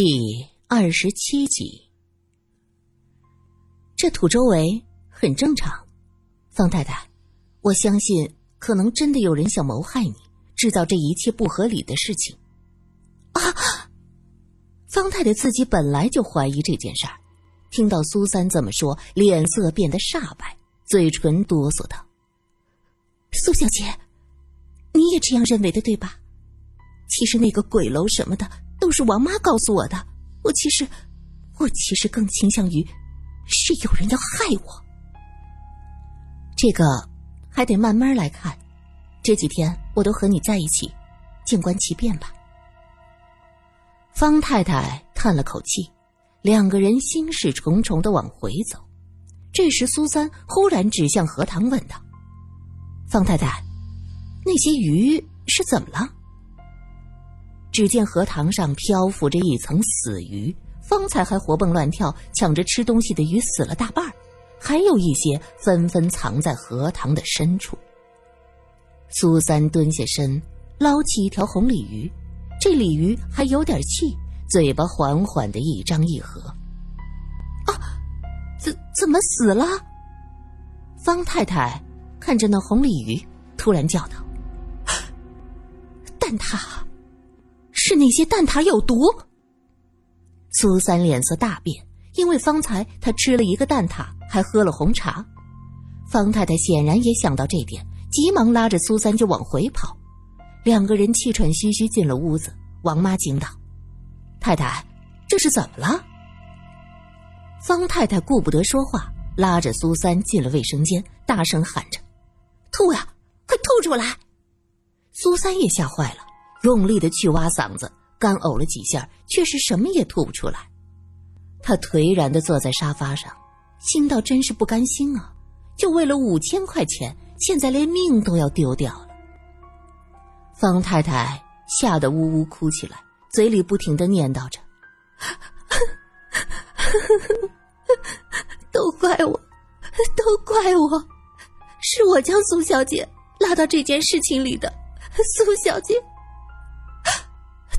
第二十七集，这土周围很正常。方太太，我相信可能真的有人想谋害你，制造这一切不合理的事情。啊！方太太自己本来就怀疑这件事儿，听到苏三这么说，脸色变得煞白，嘴唇哆嗦道：“苏小姐，你也这样认为的对吧？其实那个鬼楼什么的。”都是王妈告诉我的。我其实，我其实更倾向于是有人要害我。这个还得慢慢来看。这几天我都和你在一起，静观其变吧。方太太叹了口气，两个人心事重重的往回走。这时，苏三忽然指向荷塘，问道：“方太太，那些鱼是怎么了？”只见荷塘上漂浮着一层死鱼，方才还活蹦乱跳抢着吃东西的鱼死了大半还有一些纷纷藏在荷塘的深处。苏三蹲下身，捞起一条红鲤鱼，这鲤鱼还有点气，嘴巴缓缓的一张一合。啊，怎怎么死了？方太太看着那红鲤鱼，突然叫道：“ 蛋挞！”是那些蛋挞有毒。苏三脸色大变，因为方才他吃了一个蛋挞，还喝了红茶。方太太显然也想到这点，急忙拉着苏三就往回跑。两个人气喘吁吁进了屋子。王妈惊道：“太太，这是怎么了？”方太太顾不得说话，拉着苏三进了卫生间，大声喊着：“吐呀，快吐出来！”苏三也吓坏了。用力的去挖嗓子，干呕了几下，却是什么也吐不出来。他颓然的坐在沙发上，心道真是不甘心啊！就为了五千块钱，现在连命都要丢掉了。方太太吓得呜呜哭起来，嘴里不停的念叨着：“都怪我，都怪我，是我将苏小姐拉到这件事情里的，苏小姐。”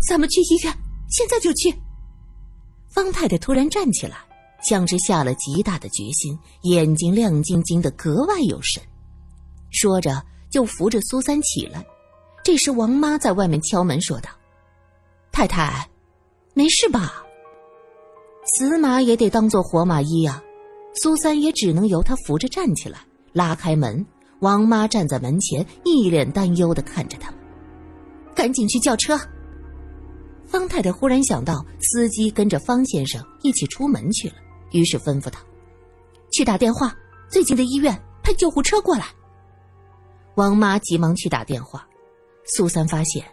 咱们去医院，现在就去。方太太突然站起来，像是下了极大的决心，眼睛亮晶晶的，格外有神。说着，就扶着苏三起来。这时，王妈在外面敲门说道：“太太，没事吧？死马也得当做活马医呀。”苏三也只能由他扶着站起来，拉开门。王妈站在门前，一脸担忧的看着他们，赶紧去叫车。方太太忽然想到，司机跟着方先生一起出门去了，于是吩咐他：“去打电话，最近的医院派救护车过来。”王妈急忙去打电话。苏三发现，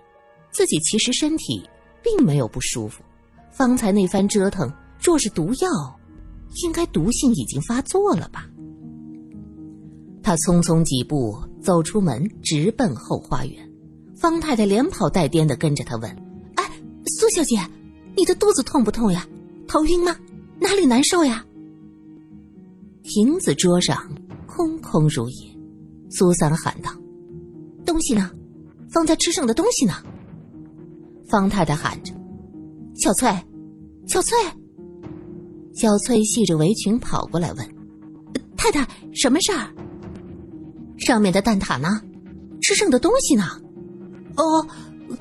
自己其实身体并没有不舒服，方才那番折腾，若是毒药，应该毒性已经发作了吧？他匆匆几步走出门，直奔后花园。方太太连跑带颠的跟着他问。苏小姐，你的肚子痛不痛呀？头晕吗？哪里难受呀？亭子桌上空空如也，苏三喊道：“东西呢？方才吃剩的东西呢？”方太太喊着：“小翠，小翠。”小翠系着围裙跑过来问：“太太，什么事儿？上面的蛋挞呢？吃剩的东西呢？”“哦，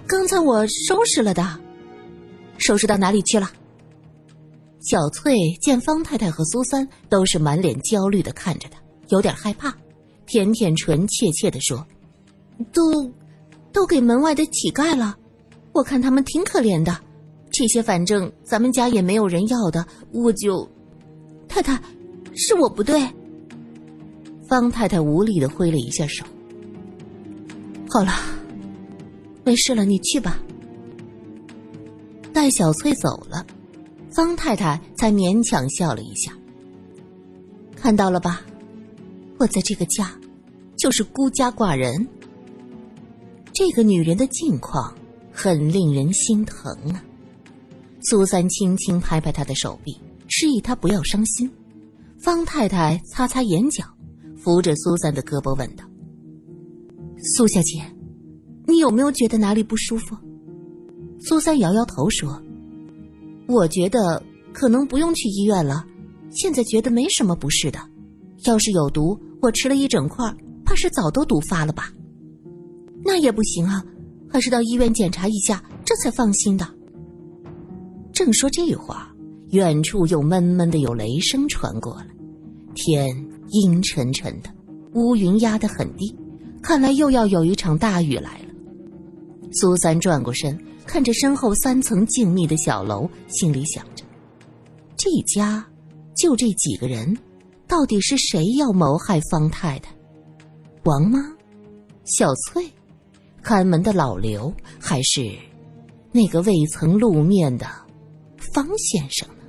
刚才我收拾了的。”收拾到哪里去了？小翠见方太太和苏三都是满脸焦虑的看着她，有点害怕，舔舔唇，怯怯的说：“都，都给门外的乞丐了。我看他们挺可怜的，这些反正咱们家也没有人要的，我就……太太，是我不对。”方太太无力的挥了一下手：“好了，没事了，你去吧。”待小翠走了，方太太才勉强笑了一下。看到了吧，我在这个家就是孤家寡人。这个女人的境况很令人心疼啊。苏三轻轻拍拍她的手臂，示意她不要伤心。方太太擦擦眼角，扶着苏三的胳膊问道：“苏小姐，你有没有觉得哪里不舒服？”苏三摇摇头说：“我觉得可能不用去医院了，现在觉得没什么不适的。要是有毒，我吃了一整块，怕是早都毒发了吧？那也不行啊，还是到医院检查一下，这才放心的。正说这话，远处又闷闷的有雷声传过来，天阴沉沉的，乌云压得很低，看来又要有一场大雨来了。苏三转过身，看着身后三层静谧的小楼，心里想着：这家就这几个人，到底是谁要谋害方太太？王妈、小翠、看门的老刘，还是那个未曾露面的？方先生呢？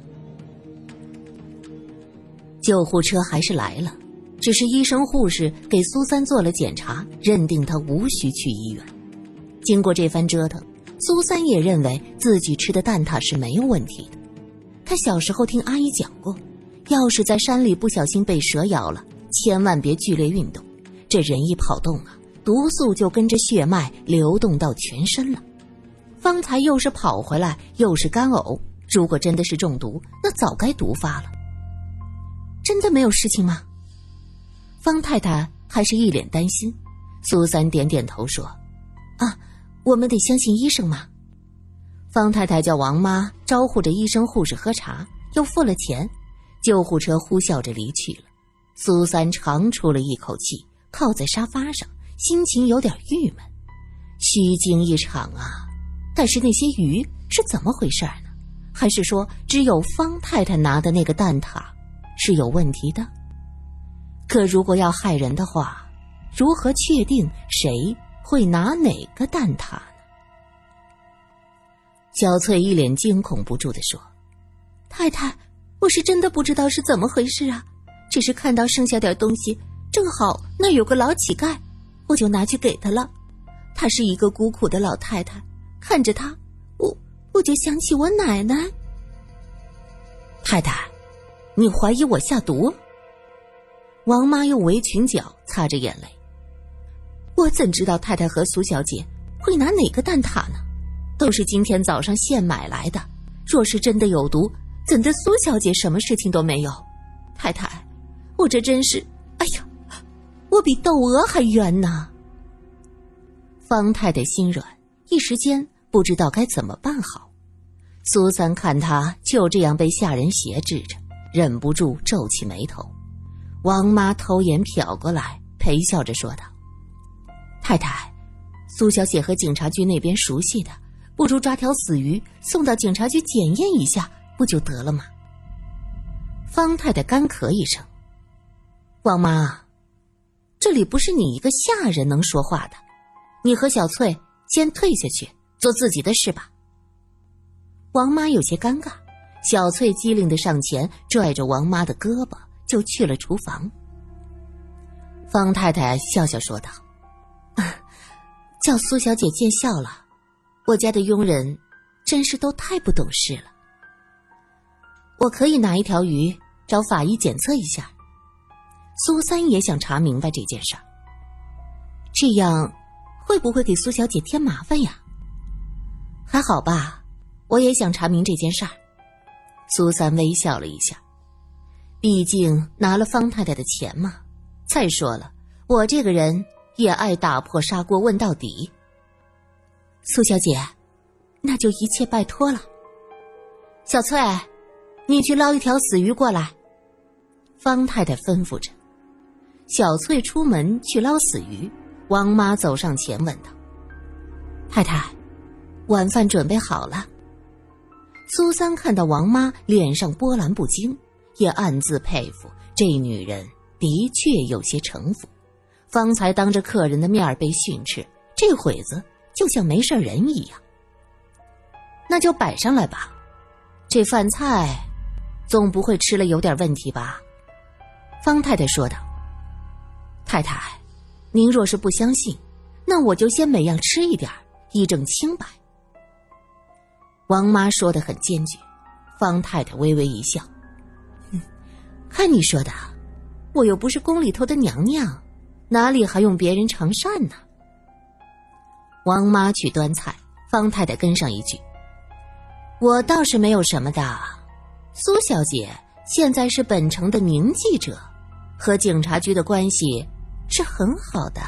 救护车还是来了，只是医生护士给苏三做了检查，认定他无需去医院。经过这番折腾，苏三也认为自己吃的蛋挞是没有问题的。他小时候听阿姨讲过，要是在山里不小心被蛇咬了，千万别剧烈运动，这人一跑动啊，毒素就跟着血脉流动到全身了。方才又是跑回来，又是干呕。如果真的是中毒，那早该毒发了。真的没有事情吗？方太太还是一脸担心。苏三点点头说：“啊，我们得相信医生嘛。”方太太叫王妈招呼着医生护士喝茶，又付了钱，救护车呼啸着离去了。苏三长出了一口气，靠在沙发上，心情有点郁闷。虚惊一场啊！但是那些鱼是怎么回事呢？还是说，只有方太太拿的那个蛋挞是有问题的？可如果要害人的话，如何确定谁会拿哪个蛋挞呢？小翠一脸惊恐不住的说：“太太，我是真的不知道是怎么回事啊，只是看到剩下点东西，正好那有个老乞丐，我就拿去给他了。她是一个孤苦的老太太，看着她。”我就想起我奶奶。太太，你怀疑我下毒？王妈用围裙角擦着眼泪。我怎知道太太和苏小姐会拿哪个蛋挞呢？都是今天早上现买来的。若是真的有毒，怎的苏小姐什么事情都没有？太太，我这真是……哎呀，我比窦娥还冤呢。方太太心软，一时间不知道该怎么办好。苏三看他就这样被下人挟制着，忍不住皱起眉头。王妈偷眼瞟过来，陪笑着说道：“太太，苏小姐和警察局那边熟悉的，不如抓条死鱼送到警察局检验一下，不就得了吗？”方太太干咳一声：“王妈，这里不是你一个下人能说话的，你和小翠先退下去做自己的事吧。”王妈有些尴尬，小翠机灵的上前拽着王妈的胳膊，就去了厨房。方太太笑笑说道：“叫苏小姐见笑了，我家的佣人真是都太不懂事了。我可以拿一条鱼找法医检测一下。”苏三也想查明白这件事儿，这样会不会给苏小姐添麻烦呀？还好吧。我也想查明这件事儿。苏三微笑了一下，毕竟拿了方太太的钱嘛。再说了，我这个人也爱打破砂锅问到底。苏小姐，那就一切拜托了。小翠，你去捞一条死鱼过来。方太太吩咐着。小翠出门去捞死鱼，王妈走上前问道：“太太，晚饭准备好了。”苏三看到王妈脸上波澜不惊，也暗自佩服这女人的确有些城府。方才当着客人的面被训斥，这会子就像没事人一样。那就摆上来吧，这饭菜总不会吃了有点问题吧？方太太说道。太太，您若是不相信，那我就先每样吃一点，以证清白。王妈说的很坚决，方太太微微一笑：“哼看你说的，我又不是宫里头的娘娘，哪里还用别人尝膳呢？”王妈去端菜，方太太跟上一句：“我倒是没有什么的。苏小姐现在是本城的名记者，和警察局的关系是很好的。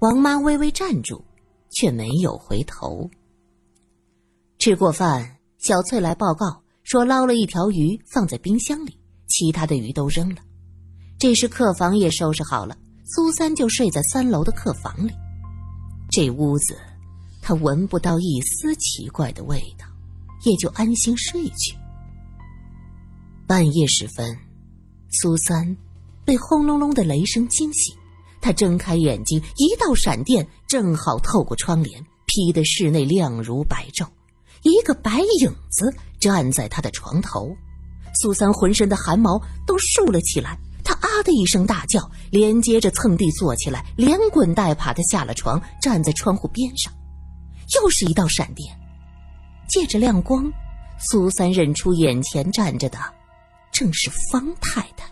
王妈微微站住，却没有回头。吃过饭，小翠来报告说捞了一条鱼放在冰箱里，其他的鱼都扔了。这时客房也收拾好了，苏三就睡在三楼的客房里。这屋子。他闻不到一丝奇怪的味道，也就安心睡去。半夜时分，苏三被轰隆隆的雷声惊醒，他睁开眼睛，一道闪电正好透过窗帘，劈得室内亮如白昼。一个白影子站在他的床头，苏三浑身的汗毛都竖了起来，啊的一声大叫，连接着蹭地坐起来，连滚带爬的下了床，站在窗户边上。又是一道闪电，借着亮光，苏三认出眼前站着的正是方太太。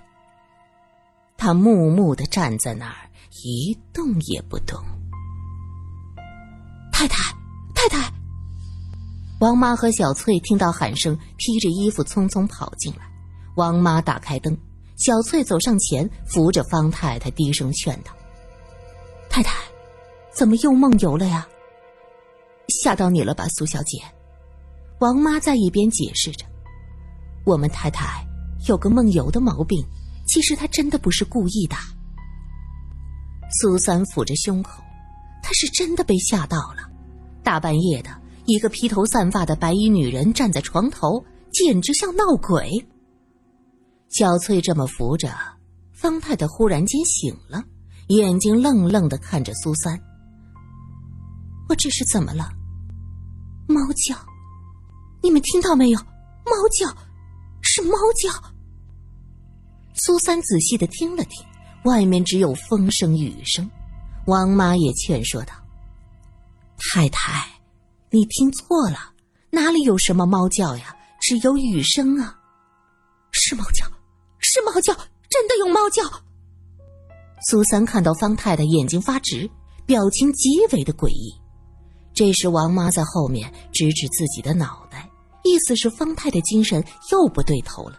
她木木的站在那儿，一动也不动。太太，太太！王妈和小翠听到喊声，披着衣服匆匆跑进来。王妈打开灯，小翠走上前，扶着方太太，低声劝道：“太太，怎么又梦游了呀？”吓到你了吧，苏小姐？王妈在一边解释着：“我们太太有个梦游的毛病，其实她真的不是故意的。”苏三抚着胸口，她是真的被吓到了。大半夜的，一个披头散发的白衣女人站在床头，简直像闹鬼。小翠这么扶着，方太太忽然间醒了，眼睛愣愣的看着苏三：“我这是怎么了？”猫叫，你们听到没有？猫叫，是猫叫。苏三仔细的听了听，外面只有风声雨声。王妈也劝说道：“太太，你听错了，哪里有什么猫叫呀？只有雨声啊。”是猫叫，是猫叫，真的有猫叫。苏三看到方太太眼睛发直，表情极为的诡异。这时，王妈在后面指指自己的脑袋，意思是方太太精神又不对头了。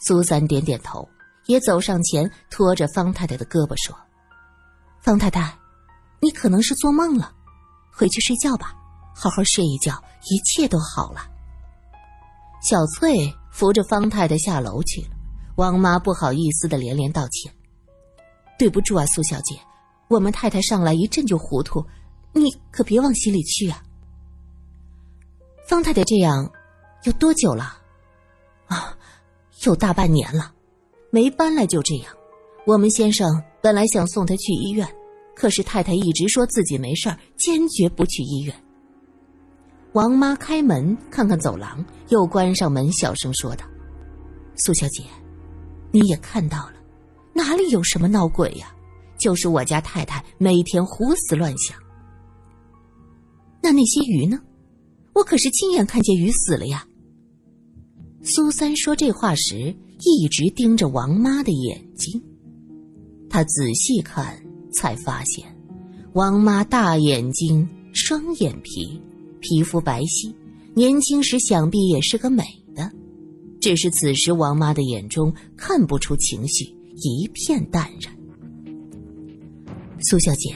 苏三点点头，也走上前，拖着方太太的胳膊说：“方太太，你可能是做梦了，回去睡觉吧，好好睡一觉，一切都好了。”小翠扶着方太太下楼去了。王妈不好意思的连连道歉：“对不住啊，苏小姐，我们太太上来一阵就糊涂。”你可别往心里去啊！方太太这样有多久了？啊，有大半年了，没搬来就这样。我们先生本来想送她去医院，可是太太一直说自己没事儿，坚决不去医院。王妈开门看看走廊，又关上门，小声说道：“苏小姐，你也看到了，哪里有什么闹鬼呀？就是我家太太每天胡思乱想。”那那些鱼呢？我可是亲眼看见鱼死了呀。苏三说这话时，一直盯着王妈的眼睛。他仔细看，才发现，王妈大眼睛、双眼皮，皮肤白皙，年轻时想必也是个美。只是此时王妈的眼中看不出情绪，一片淡然。苏小姐，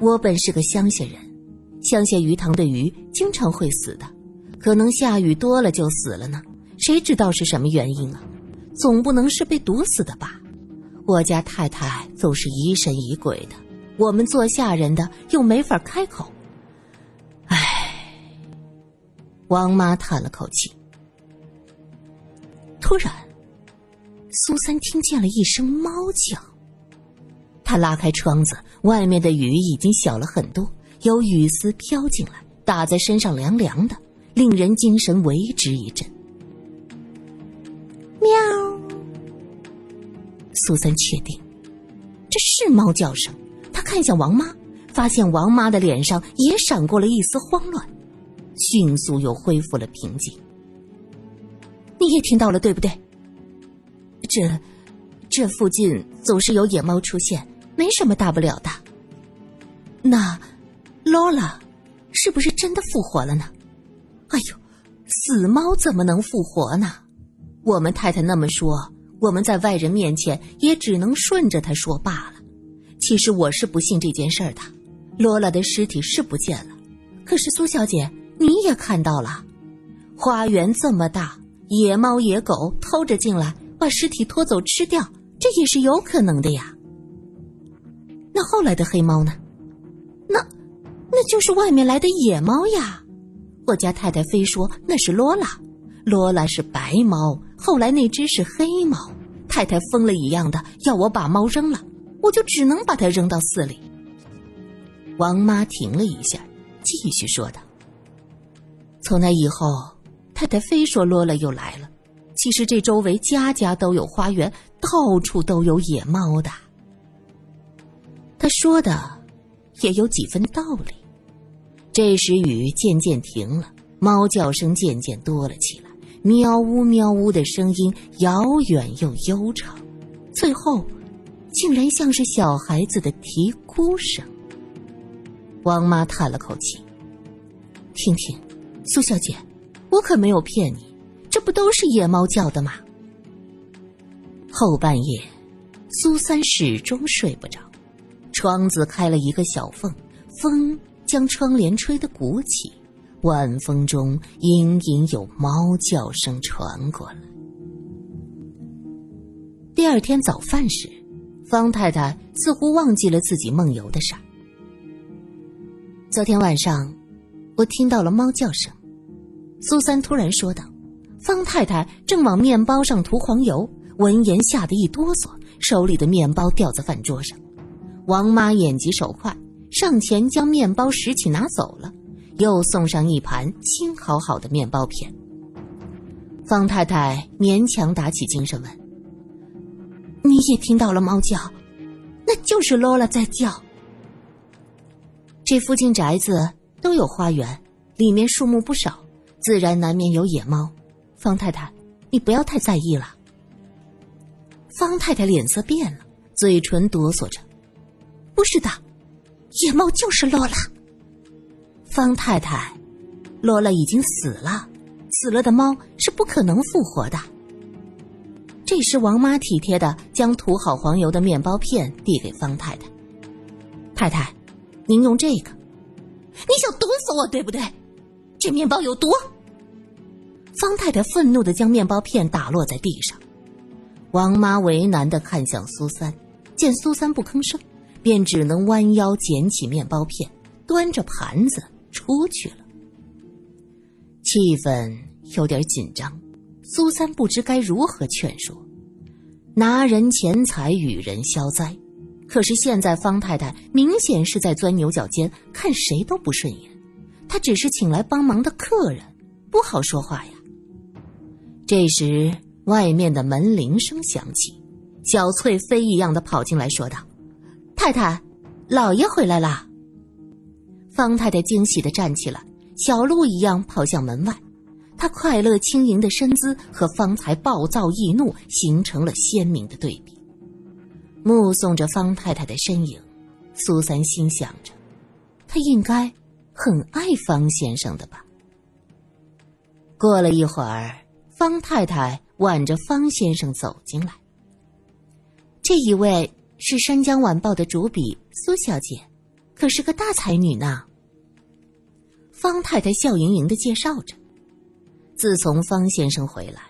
我本是个乡下人。乡下鱼塘的鱼经常会死的，可能下雨多了就死了呢。谁知道是什么原因啊？总不能是被毒死的吧？我家太太总是疑神疑鬼的，我们做下人的又没法开口。唉，王妈叹了口气。突然，苏三听见了一声猫叫。他拉开窗子，外面的雨已经小了很多。有雨丝飘进来，打在身上凉凉的，令人精神为之一振。喵！苏三确定这是猫叫声，他看向王妈，发现王妈的脸上也闪过了一丝慌乱，迅速又恢复了平静。你也听到了，对不对？这这附近总是有野猫出现，没什么大不了的。那。罗拉，是不是真的复活了呢？哎呦，死猫怎么能复活呢？我们太太那么说，我们在外人面前也只能顺着她说罢了。其实我是不信这件事儿的。罗拉的尸体是不见了，可是苏小姐你也看到了，花园这么大，野猫野狗偷着进来，把尸体拖走吃掉，这也是有可能的呀。那后来的黑猫呢？那，那就是外面来的野猫呀。我家太太非说那是罗拉，罗拉是白猫，后来那只是黑猫。太太疯了一样的要我把猫扔了，我就只能把它扔到寺里。王妈停了一下，继续说道：“从那以后，太太非说罗拉又来了。其实这周围家家都有花园，到处都有野猫的。”他说的也有几分道理。这时雨渐渐停了，猫叫声渐渐多了起来，喵呜喵呜的声音遥远又悠长，最后竟然像是小孩子的啼哭声。王妈叹了口气：“听听，苏小姐，我可没有骗你，这不都是野猫叫的吗？”后半夜，苏三始终睡不着，窗子开了一个小缝，风。将窗帘吹得鼓起，晚风中隐隐有猫叫声传过来。第二天早饭时，方太太似乎忘记了自己梦游的事儿。昨天晚上，我听到了猫叫声。苏三突然说道：“方太太正往面包上涂黄油，闻言吓得一哆嗦，手里的面包掉在饭桌上。王妈眼疾手快。”上前将面包拾起拿走了，又送上一盘新烤好的面包片。方太太勉强打起精神问：“你也听到了猫叫？那就是罗拉在叫。这附近宅子都有花园，里面树木不少，自然难免有野猫。方太太，你不要太在意了。”方太太脸色变了，嘴唇哆嗦着：“不是的。”野猫就是罗拉，方太太，罗拉已经死了，死了的猫是不可能复活的。这时，王妈体贴的将涂好黄油的面包片递给方太太：“太太，您用这个，你想毒死我对不对？这面包有毒。”方太太愤怒的将面包片打落在地上，王妈为难的看向苏三，见苏三不吭声。便只能弯腰捡起面包片，端着盘子出去了。气氛有点紧张，苏三不知该如何劝说。拿人钱财与人消灾，可是现在方太太明显是在钻牛角尖，看谁都不顺眼。他只是请来帮忙的客人，不好说话呀。这时，外面的门铃声响起，小翠飞一样的跑进来，说道。太太，老爷回来了。方太太惊喜的站起来，小鹿一样跑向门外。她快乐轻盈的身姿和方才暴躁易怒形成了鲜明的对比。目送着方太太的身影，苏三心想着，她应该很爱方先生的吧。过了一会儿，方太太挽着方先生走进来。这一位。是《山江晚报》的主笔苏小姐，可是个大才女呢。方太太笑盈盈的介绍着。自从方先生回来，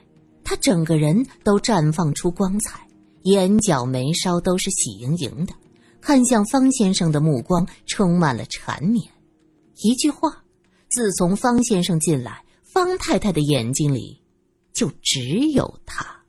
她整个人都绽放出光彩，眼角眉梢都是喜盈盈的，看向方先生的目光充满了缠绵。一句话，自从方先生进来，方太太的眼睛里就只有他。